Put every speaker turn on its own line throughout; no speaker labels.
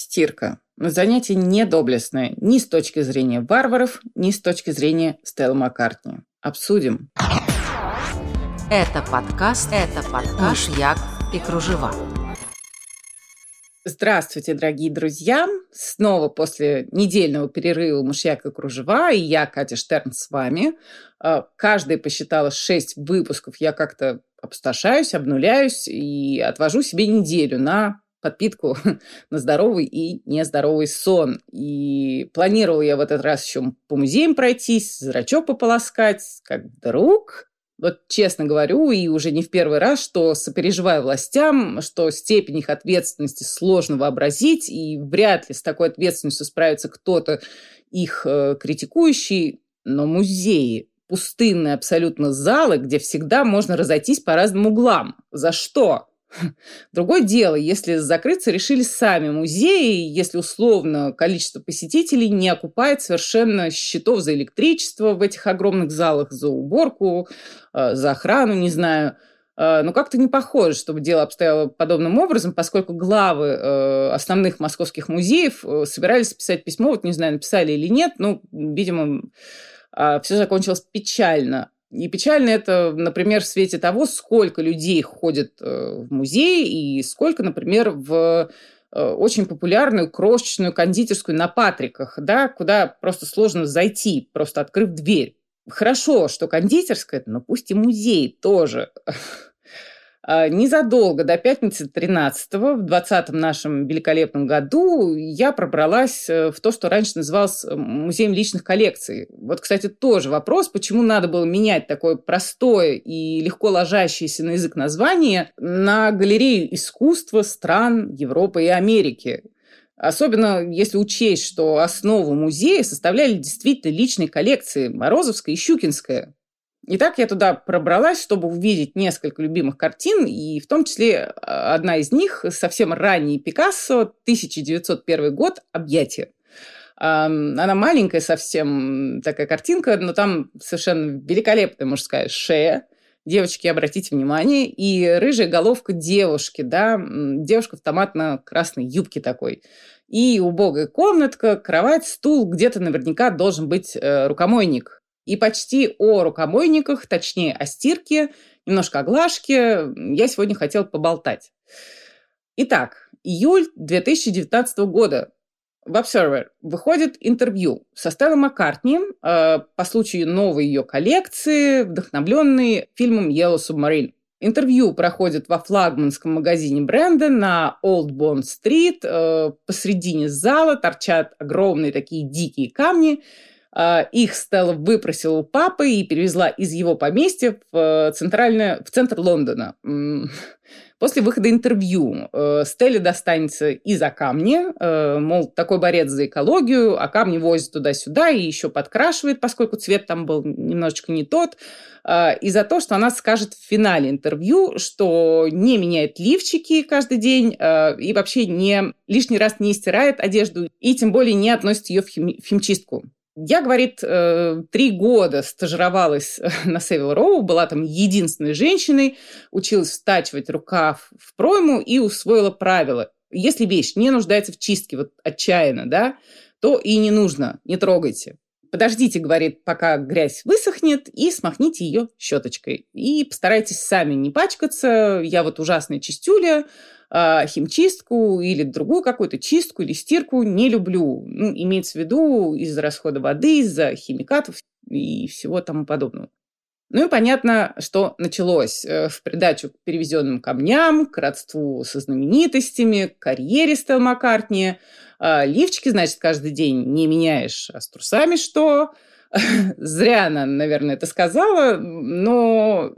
Стирка. Занятие не доблестное ни с точки зрения варваров, ни с точки зрения Стелла Маккартни. Обсудим.
Это подкаст, это подкаст «Мышьяк и кружева».
Здравствуйте, дорогие друзья! Снова после недельного перерыва «Мышьяк и кружева» и я, Катя Штерн, с вами. А, каждый посчитала шесть выпусков. Я как-то опустошаюсь, обнуляюсь и отвожу себе неделю на подпитку на здоровый и нездоровый сон. И планировала я в этот раз еще по музеям пройтись, зрачок пополоскать, как вдруг... Вот честно говорю, и уже не в первый раз, что сопереживаю властям, что степень их ответственности сложно вообразить, и вряд ли с такой ответственностью справится кто-то их э, критикующий, но музеи, пустынные абсолютно залы, где всегда можно разойтись по разным углам. За что? Другое дело, если закрыться решили сами музеи, если условно количество посетителей не окупает совершенно счетов за электричество в этих огромных залах, за уборку, э, за охрану, не знаю. Э, но как-то не похоже, чтобы дело обстояло подобным образом, поскольку главы э, основных московских музеев собирались писать письмо, вот не знаю, написали или нет, ну, видимо, все закончилось печально. И печально это, например, в свете того, сколько людей ходит э, в музей и сколько, например, в э, очень популярную крошечную кондитерскую на Патриках, да, куда просто сложно зайти, просто открыв дверь. Хорошо, что кондитерская, но пусть и музей тоже. А, незадолго до пятницы 13 в 20 нашем великолепном году я пробралась э, в то, что раньше называлось э, музеем личных коллекций. Вот, кстати, тоже вопрос, почему надо было менять такое простое и легко ложащееся на язык название на галерею искусства стран Европы и Америки. Особенно если учесть, что основу музея составляли действительно личные коллекции Морозовская и Щукинская. Итак, я туда пробралась, чтобы увидеть несколько любимых картин, и в том числе а, одна из них, совсем ранний Пикассо, 1901 год, «Объятие». Она маленькая совсем такая картинка, но там совершенно великолепная мужская шея. Девочки, обратите внимание, и рыжая головка девушки, да, девушка в томатно-красной юбке такой. И убогая комнатка, кровать, стул, где-то наверняка должен быть э, рукомойник и почти о рукомойниках, точнее о стирке, немножко о глажке я сегодня хотела поболтать. Итак, июль 2019 года в Observer выходит интервью со Стеллой Маккартни э, по случаю новой ее коллекции, вдохновленной фильмом Yellow Submarine. Интервью проходит во флагманском магазине бренда на Old Bond Street. Э, посредине зала торчат огромные такие дикие камни – их Стелла выпросила у папы и перевезла из его поместья в, э, центральное, в центр Лондона. После выхода интервью э, Стелле достанется и за камни, э, мол, такой борец за экологию, а камни возит туда-сюда и еще подкрашивает, поскольку цвет там был немножечко не тот, а, и за то, что она скажет в финале интервью, что не меняет лифчики каждый день и вообще не лишний раз не стирает одежду и тем более не относит ее в химчистку. Я, говорит, э, три года стажировалась на Севил Роу, была там единственной женщиной, училась стачивать рукав в пройму и усвоила правила. Если вещь не нуждается в чистке, вот отчаянно, да, то и не нужно, не трогайте. Подождите, говорит, пока грязь высохнет, и смахните ее щеточкой. И постарайтесь сами не пачкаться. Я вот ужасная чистюля, а, химчистку или другую какую-то чистку или стирку не люблю. Ну, имеется в виду из-за расхода воды, из-за химикатов и всего тому подобного. Ну и понятно, что началось э, в придачу к перевезенным камням, к родству со знаменитостями, к карьере Стелл Маккартни. А, лифчики, значит, каждый день не меняешь, а с трусами что? Зря она, наверное, это сказала, но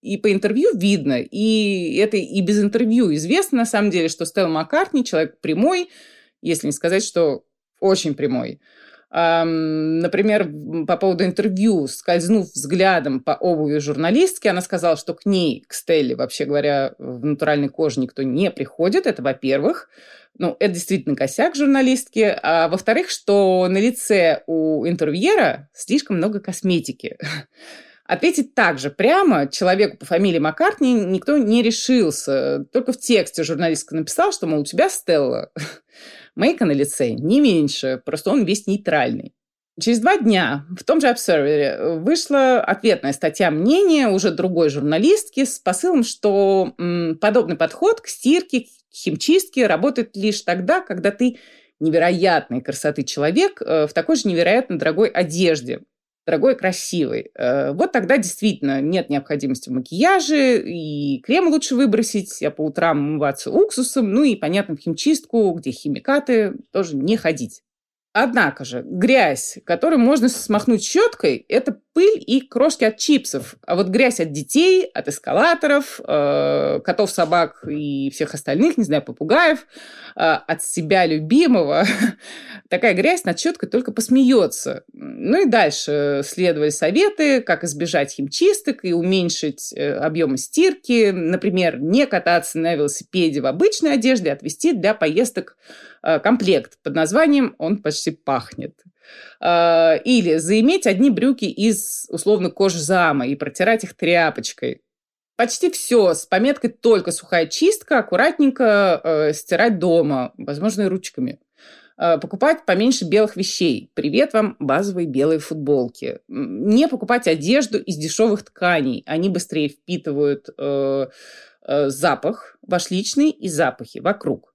и по интервью видно, и это и без интервью известно на самом деле, что Стелла Маккартни человек прямой, если не сказать, что очень прямой. Например, по поводу интервью, скользнув взглядом по обуви журналистки, она сказала, что к ней, к Стелле, вообще говоря, в натуральной коже никто не приходит. Это во-первых. Ну, это действительно косяк журналистки. А во-вторых, что на лице у интервьюера слишком много косметики. Ответить также прямо человеку по фамилии Маккартни никто не решился. Только в тексте журналистка написал, что, мол, у тебя Стелла. Мейка на лице не меньше, просто он весь нейтральный. Через два дня в том же Observer вышла ответная статья мнения уже другой журналистки с посылом, что м, подобный подход к стирке, к химчистке работает лишь тогда, когда ты невероятной красоты человек э, в такой же невероятно дорогой одежде, дорогой красивый. Э, вот тогда действительно нет необходимости в макияже, и крем лучше выбросить, а по утрам умываться уксусом, ну и, понятно, в химчистку, где химикаты, тоже не ходить. Однако же грязь, которую можно смахнуть щеткой, это пыль и крошки от чипсов. А вот грязь от детей, от эскалаторов, э, котов, собак и всех остальных, не знаю, попугаев, э, от себя любимого, такая грязь над щеткой только посмеется. Ну и дальше следовали советы, как избежать химчисток и уменьшить э, объемы стирки. Например, не кататься на велосипеде в обычной одежде, а отвести для поездок комплект под названием «Он почти пахнет». Э, или заиметь одни брюки из, условно, кожзама и протирать их тряпочкой. Почти все с пометкой «Только сухая чистка», аккуратненько э, стирать дома, возможно, и ручками. Э, покупать поменьше белых вещей. Привет вам, базовые белые футболки. Не покупать одежду из дешевых тканей. Они быстрее впитывают э, э, запах, ваш личный и запахи вокруг.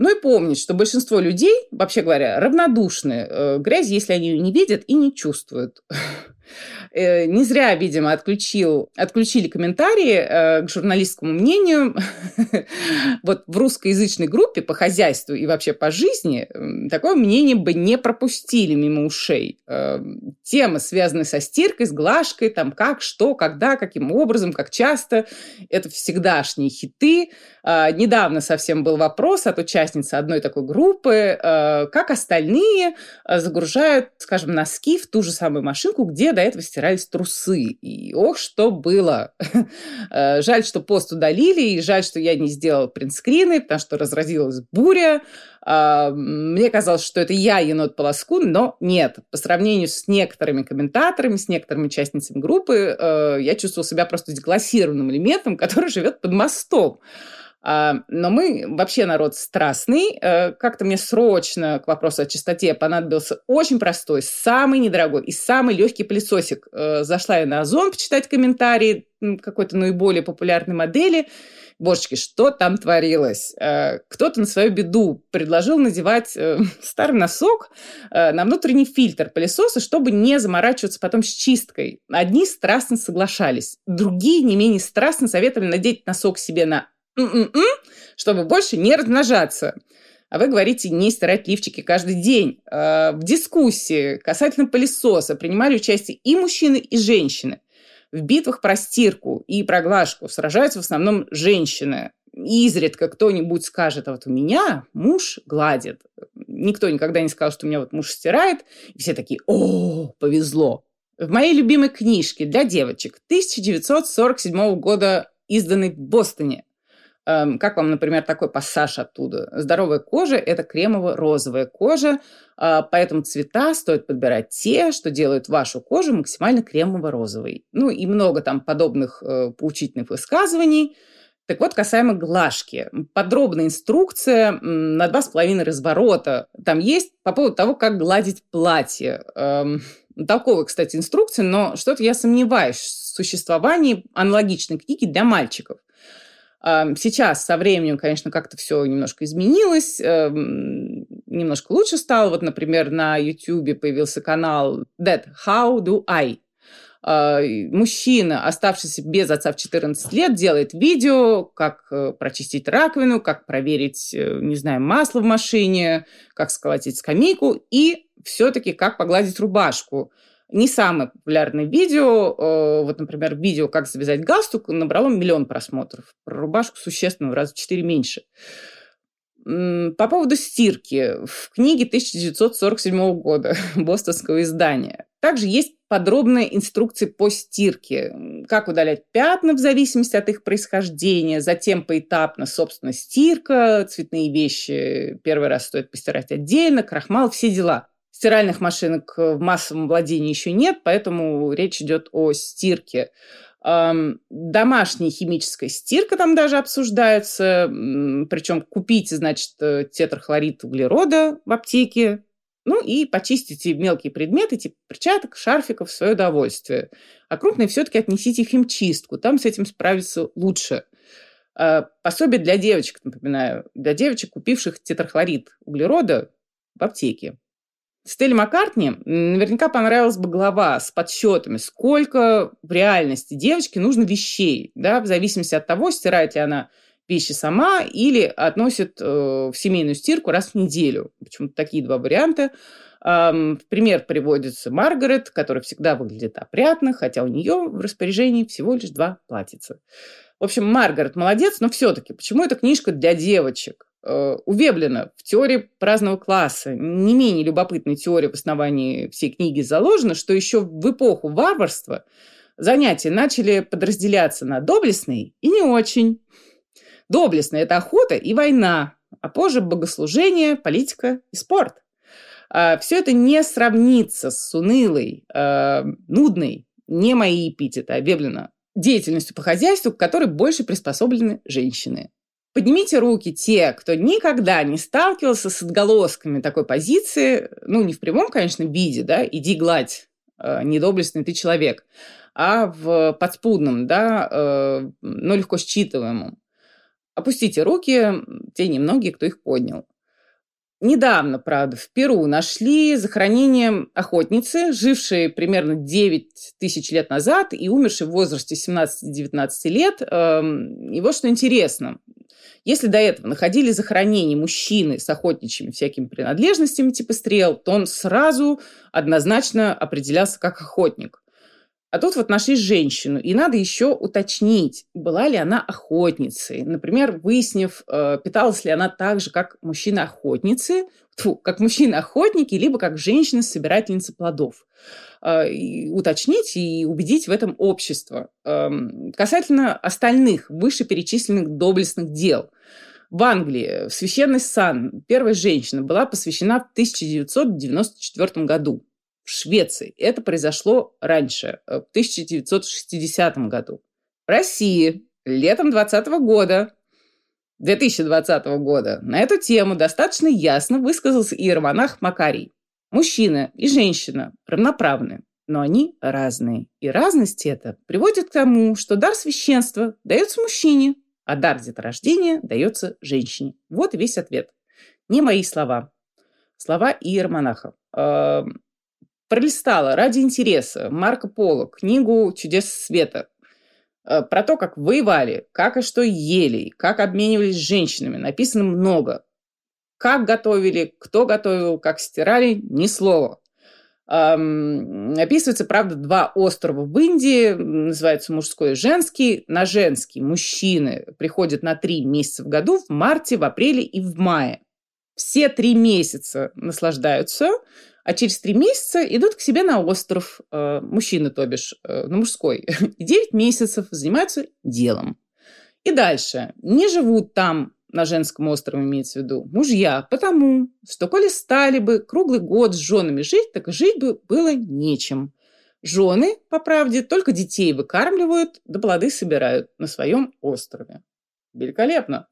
Ну и помнить, что большинство людей, вообще говоря, равнодушны э, грязи, если они ее не видят и не чувствуют. Э, не зря, видимо, отключил, отключили комментарии э, к журналистскому мнению. вот в русскоязычной группе по хозяйству и вообще по жизни такое мнение бы не пропустили мимо ушей. Э, темы, связанные со стиркой, с глажкой, там как, что, когда, каким образом, как часто, это всегдашние хиты. недавно совсем был вопрос от участницы одной такой группы, как остальные загружают, скажем, носки в ту же самую машинку, где до этого стирались трусы. И ох, что было. Э, жаль, что пост удалили, и жаль, что я не сделала принтскрины, потому что разразилась буря. А, мне казалось, что это я енот полоскун, но нет. По сравнению с некоторыми комментаторами, с некоторыми участницами группы, э, я чувствовала себя просто деклассированным элементом, который живет под мостом. А, но мы вообще народ страстный. Э, как-то мне срочно к вопросу о чистоте понадобился очень простой, самый недорогой и самый легкий пылесосик. Э, зашла я на Озон почитать комментарии какой-то наиболее популярной модели. Божечки, что там творилось? Э, кто-то на свою беду предложил надевать старый носок на внутренний фильтр пылесоса, чтобы не заморачиваться потом с чисткой. Одни страстно соглашались, другие не менее страстно советовали надеть носок себе на чтобы больше не размножаться. А вы говорите не стирать лифчики каждый день. А, в дискуссии касательно пылесоса принимали участие и мужчины, и женщины. В битвах про стирку и про глажку сражаются в основном женщины. изредка кто-нибудь скажет, а вот у меня муж гладит. Никто никогда не сказал, что у меня вот муж стирает. И все такие, о, повезло. В моей любимой книжке для девочек 1947 года, изданной в Бостоне, как вам, например, такой пассаж оттуда? Здоровая кожа – это кремово-розовая кожа, а, поэтому цвета стоит подбирать те, что делают вашу кожу максимально кремово-розовой. Ну и много там подобных э, поучительных высказываний. Так вот, касаемо глажки. Подробная инструкция на два с половиной разворота. Там есть по поводу того, как гладить платье. Эм, толковая, кстати, инструкция, но что-то я сомневаюсь в существовании аналогичной книги для мальчиков. Сейчас со временем, конечно, как-то все немножко изменилось, эм, немножко лучше стало. Вот, например, на YouTube появился канал That How Do I? А, мужчина, оставшийся без отца в 14 лет, делает видео, как э, прочистить раковину, как проверить, э, не знаю, масло в машине, как сколотить скамейку и все-таки как погладить рубашку не самое популярное видео. Э, вот, например, видео «Как завязать галстук» набрало миллион просмотров. Про рубашку существенно, в раза четыре меньше. По поводу стирки. В книге 1947 года бостонского издания также есть подробные инструкции по стирке. Как удалять пятна в зависимости от их происхождения. Затем поэтапно, собственно, стирка, цветные вещи первый раз стоит постирать отдельно, крахмал, все дела – Стиральных машинок в массовом владении еще нет, поэтому речь идет о стирке. Домашняя химическая стирка там даже обсуждается. Причем купите, значит, э, тетрахлорид углерода в аптеке, ну и почистите мелкие предметы, типа перчаток, шарфиков в свое удовольствие. А крупные все-таки отнесите в химчистку, там с этим справиться лучше. А, пособие для девочек, напоминаю, для девочек, купивших тетрахлорид углерода в аптеке. Стелле Маккартни наверняка понравилась бы глава с подсчетами, сколько в реальности девочке нужно вещей, да, в зависимости от того, стирает ли она вещи сама или относит э, в семейную стирку раз в неделю. Почему-то такие два варианта. Эм, в пример приводится Маргарет, которая всегда выглядит опрятно, хотя у нее в распоряжении всего лишь два платьица. В общем, Маргарет молодец, но все-таки, почему эта книжка для девочек? Э, у Веблина в теории праздного класса, не менее любопытной теории в основании всей книги заложено, что еще в эпоху варварства занятия начали подразделяться на доблестные и не очень. Доблестные – это охота и война, а позже богослужение, политика и спорт. А все это не сравнится с унылой, э, нудной, не мои эпитеты, а Веблина, деятельностью по хозяйству, к которой больше приспособлены женщины. Поднимите руки те, кто никогда не сталкивался с отголосками такой позиции, ну, не в прямом, конечно, виде, да, иди гладь, э, недоблестный ты человек, а в подспудном, да, э, но легко считываемом. Опустите руки, те немногие, кто их поднял. Недавно, правда, в Перу нашли захоронение охотницы, жившей примерно 9 тысяч лет назад и умершей в возрасте 17-19 лет. Эм, и вот что интересно. Если до этого находили захоронение мужчины с охотничьими всякими принадлежностями типа стрел, то он сразу однозначно определялся как охотник. А тут вот нашли женщину, и надо еще уточнить, была ли она охотницей. Например, выяснив, э, питалась ли она так же, как мужчины-охотницы, как мужчины-охотники, либо как женщины-собирательницы плодов. Э, и уточнить и убедить в этом общество. Эм, касательно остальных вышеперечисленных доблестных дел. В Англии в священный сан первая женщина была посвящена в 1994 году Швеции. Это произошло раньше, э, в 1960 году. В России летом 2020 года 2020 года на эту тему достаточно ясно высказался иеромонах Макарий. Мужчина и женщина равноправны, но они разные. И разность эта приводит к тому, что дар священства дается мужчине, а дар деторождения дается женщине. Вот весь ответ. Не мои слова. Слова иеромонаха. Пролистала ради интереса Марко Поло книгу «Чудес света», э, про то, как воевали, как и что ели, как обменивались с женщинами, написано много. Как готовили, кто готовил, как стирали, ни слова. Описывается, правда, два острова в Индии, называются мужской и женский. На женский мужчины приходят на три месяца в году, в марте, в апреле и в мае. Все три месяца наслаждаются, а через три месяца идут к себе на остров, э, мужчины, то бишь, э, на мужской, и девять месяцев занимаются делом. И дальше. Не живут там, на женском острове имеется в виду, мужья, потому что коли стали бы круглый год с женами жить, так жить бы было нечем. Жены, по правде, только детей выкармливают, да плоды собирают на своем острове. Великолепно.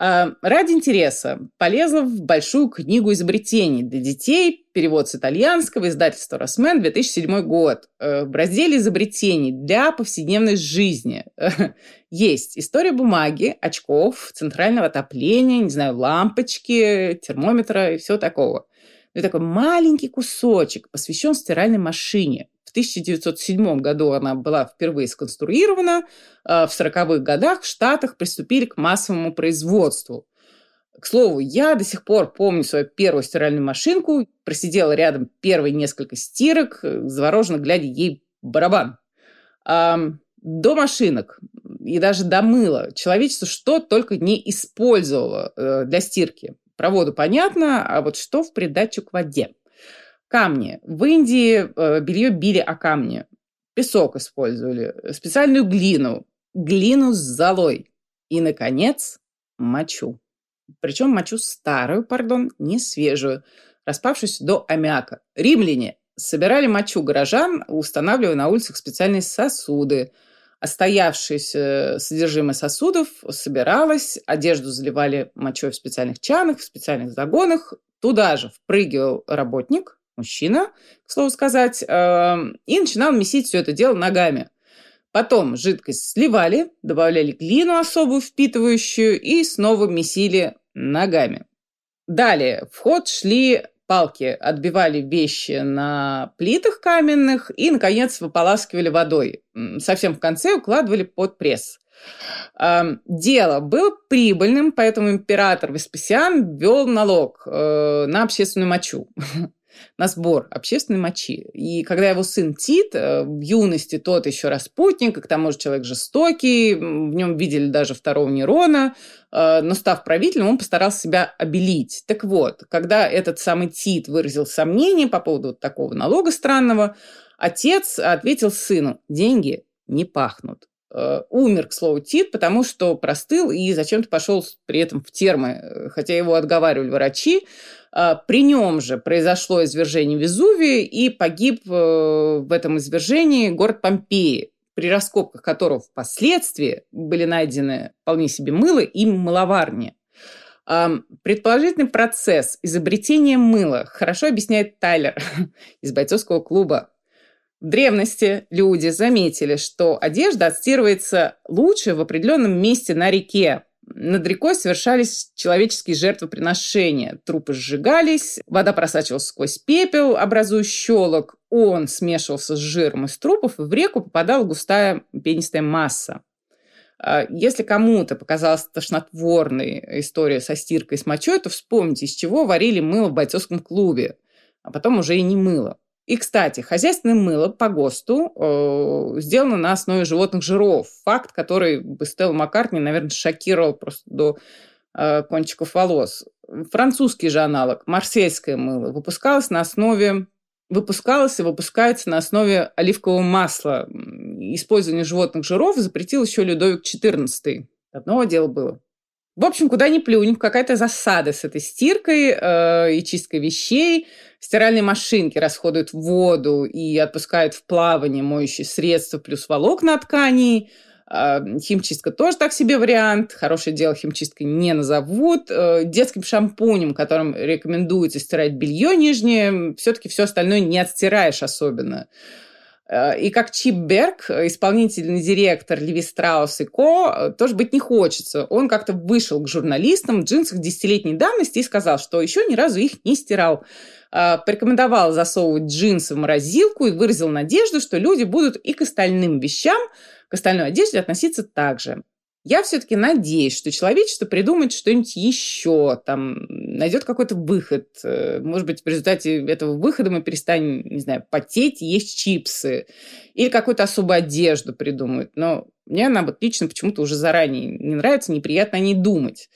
А, ради интереса полезла в большую книгу изобретений для детей, перевод с итальянского, издательства «Росмен», 2007 год. Э, в разделе изобретений для повседневной жизни есть история бумаги, очков, центрального отопления, не знаю, лампочки, термометра и все такого. И такой маленький кусочек посвящен стиральной машине. В 1907 году она была впервые сконструирована. А, в 40-х годах в Штатах приступили к массовому производству. К слову, я до сих пор помню свою первую стиральную машинку, просидела рядом первые несколько стирок, завороженно глядя ей барабан. До машинок и даже до мыла человечество что только не использовало э, для стирки. Про воду понятно, а вот что в придачу к воде? Камни. В Индии э, белье били о камни. Песок использовали. Специальную глину. Глину с золой. И, наконец, мочу. Причем мочу старую, пардон, не свежую. распавшуюся до аммиака. Римляне собирали мочу горожан, устанавливая на улицах специальные сосуды. Остоявшееся содержимое сосудов собиралось, одежду заливали мочой в специальных чанах, в специальных загонах. Туда же впрыгивал работник, мужчина, к слову сказать, эм, и начинал месить все это дело ногами. Потом жидкость сливали, добавляли глину особую впитывающую и снова месили ногами. Далее в ход шли палки, отбивали вещи на плитах каменных и, наконец, выполаскивали водой. Совсем в конце укладывали под пресс. Дело было прибыльным, поэтому император Веспасиан ввел налог э, на общественную мочу. на сбор общественной мочи. И когда его сын Тит, э, в юности тот еще распутник, к тому же человек жестокий, в нем видели даже второго Нерона, э, но став правителем, он постарался себя обелить. Так вот, когда этот самый Тит выразил сомнение по поводу вот такого налога странного, отец ответил сыну, деньги не пахнут. Э, умер, к слову, Тит, потому что простыл и зачем-то пошел при этом в термы, хотя его отговаривали врачи. А, при нем же произошло извержение Везувия, и погиб э, в этом извержении город Помпеи, при раскопках которого впоследствии были найдены вполне себе мыло и мыловарни. Предположительный процесс изобретения мыла хорошо объясняет Тайлер из бойцовского клуба. В древности люди заметили, что одежда отстирывается лучше в определенном месте на реке, над рекой совершались человеческие жертвоприношения. Трупы сжигались, вода просачивалась сквозь пепел, образуя щелок. Он смешивался с жиром из трупов, и в реку попадала густая пенистая масса. А, если кому-то показалась тошнотворной история со стиркой с мочой, то вспомните, из чего варили мыло в бойцовском клубе, а потом уже и не мыло. И, кстати, хозяйственное мыло по ГОСТу э, сделано на основе животных жиров. Факт, который бы Стелла Маккартни, наверное, шокировал просто до э, кончиков волос. Французский же аналог, марсельское мыло, выпускалось на основе выпускалось и выпускается на основе оливкового масла. Использование животных жиров запретил еще Людовик XIV. Одного дела было. В общем, куда ни плюнь, какая-то засада с этой стиркой э, и чисткой вещей. Стиральные машинки расходуют воду и отпускают в плавание моющие средства плюс волокна тканей. Э, химчистка тоже так себе вариант. Хорошее дело химчисткой не назовут. Э, детским шампунем, которым рекомендуется стирать белье нижнее, все-таки все остальное не отстираешь особенно. Э, и как Чип Берг, исполнительный директор Леви Страус и Ко, тоже быть не хочется. Он как-то вышел к журналистам в джинсах десятилетней давности и сказал, что еще ни разу их не стирал. Э, порекомендовал засовывать джинсы в морозилку и выразил надежду, что люди будут и к остальным вещам, к остальной одежде относиться так же. Я все-таки надеюсь, что человечество придумает что-нибудь еще, там, найдет какой-то выход. Э, может быть, в результате этого выхода мы перестанем, не знаю, потеть, есть чипсы. Или какую-то особую одежду придумают. Но мне она вот лично почему-то уже заранее не нравится, неприятно о ней думать.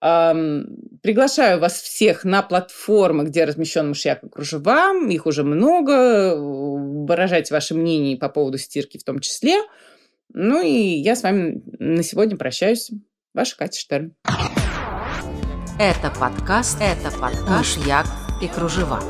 Приглашаю вас всех на платформы, где размещен мышьяк и кружева. Их уже много. Выражайте ваше мнение по поводу стирки в том числе. Ну и я с вами на сегодня прощаюсь. Ваша Катя Штерн.
Это подкаст, это подкаш Як и Кружева.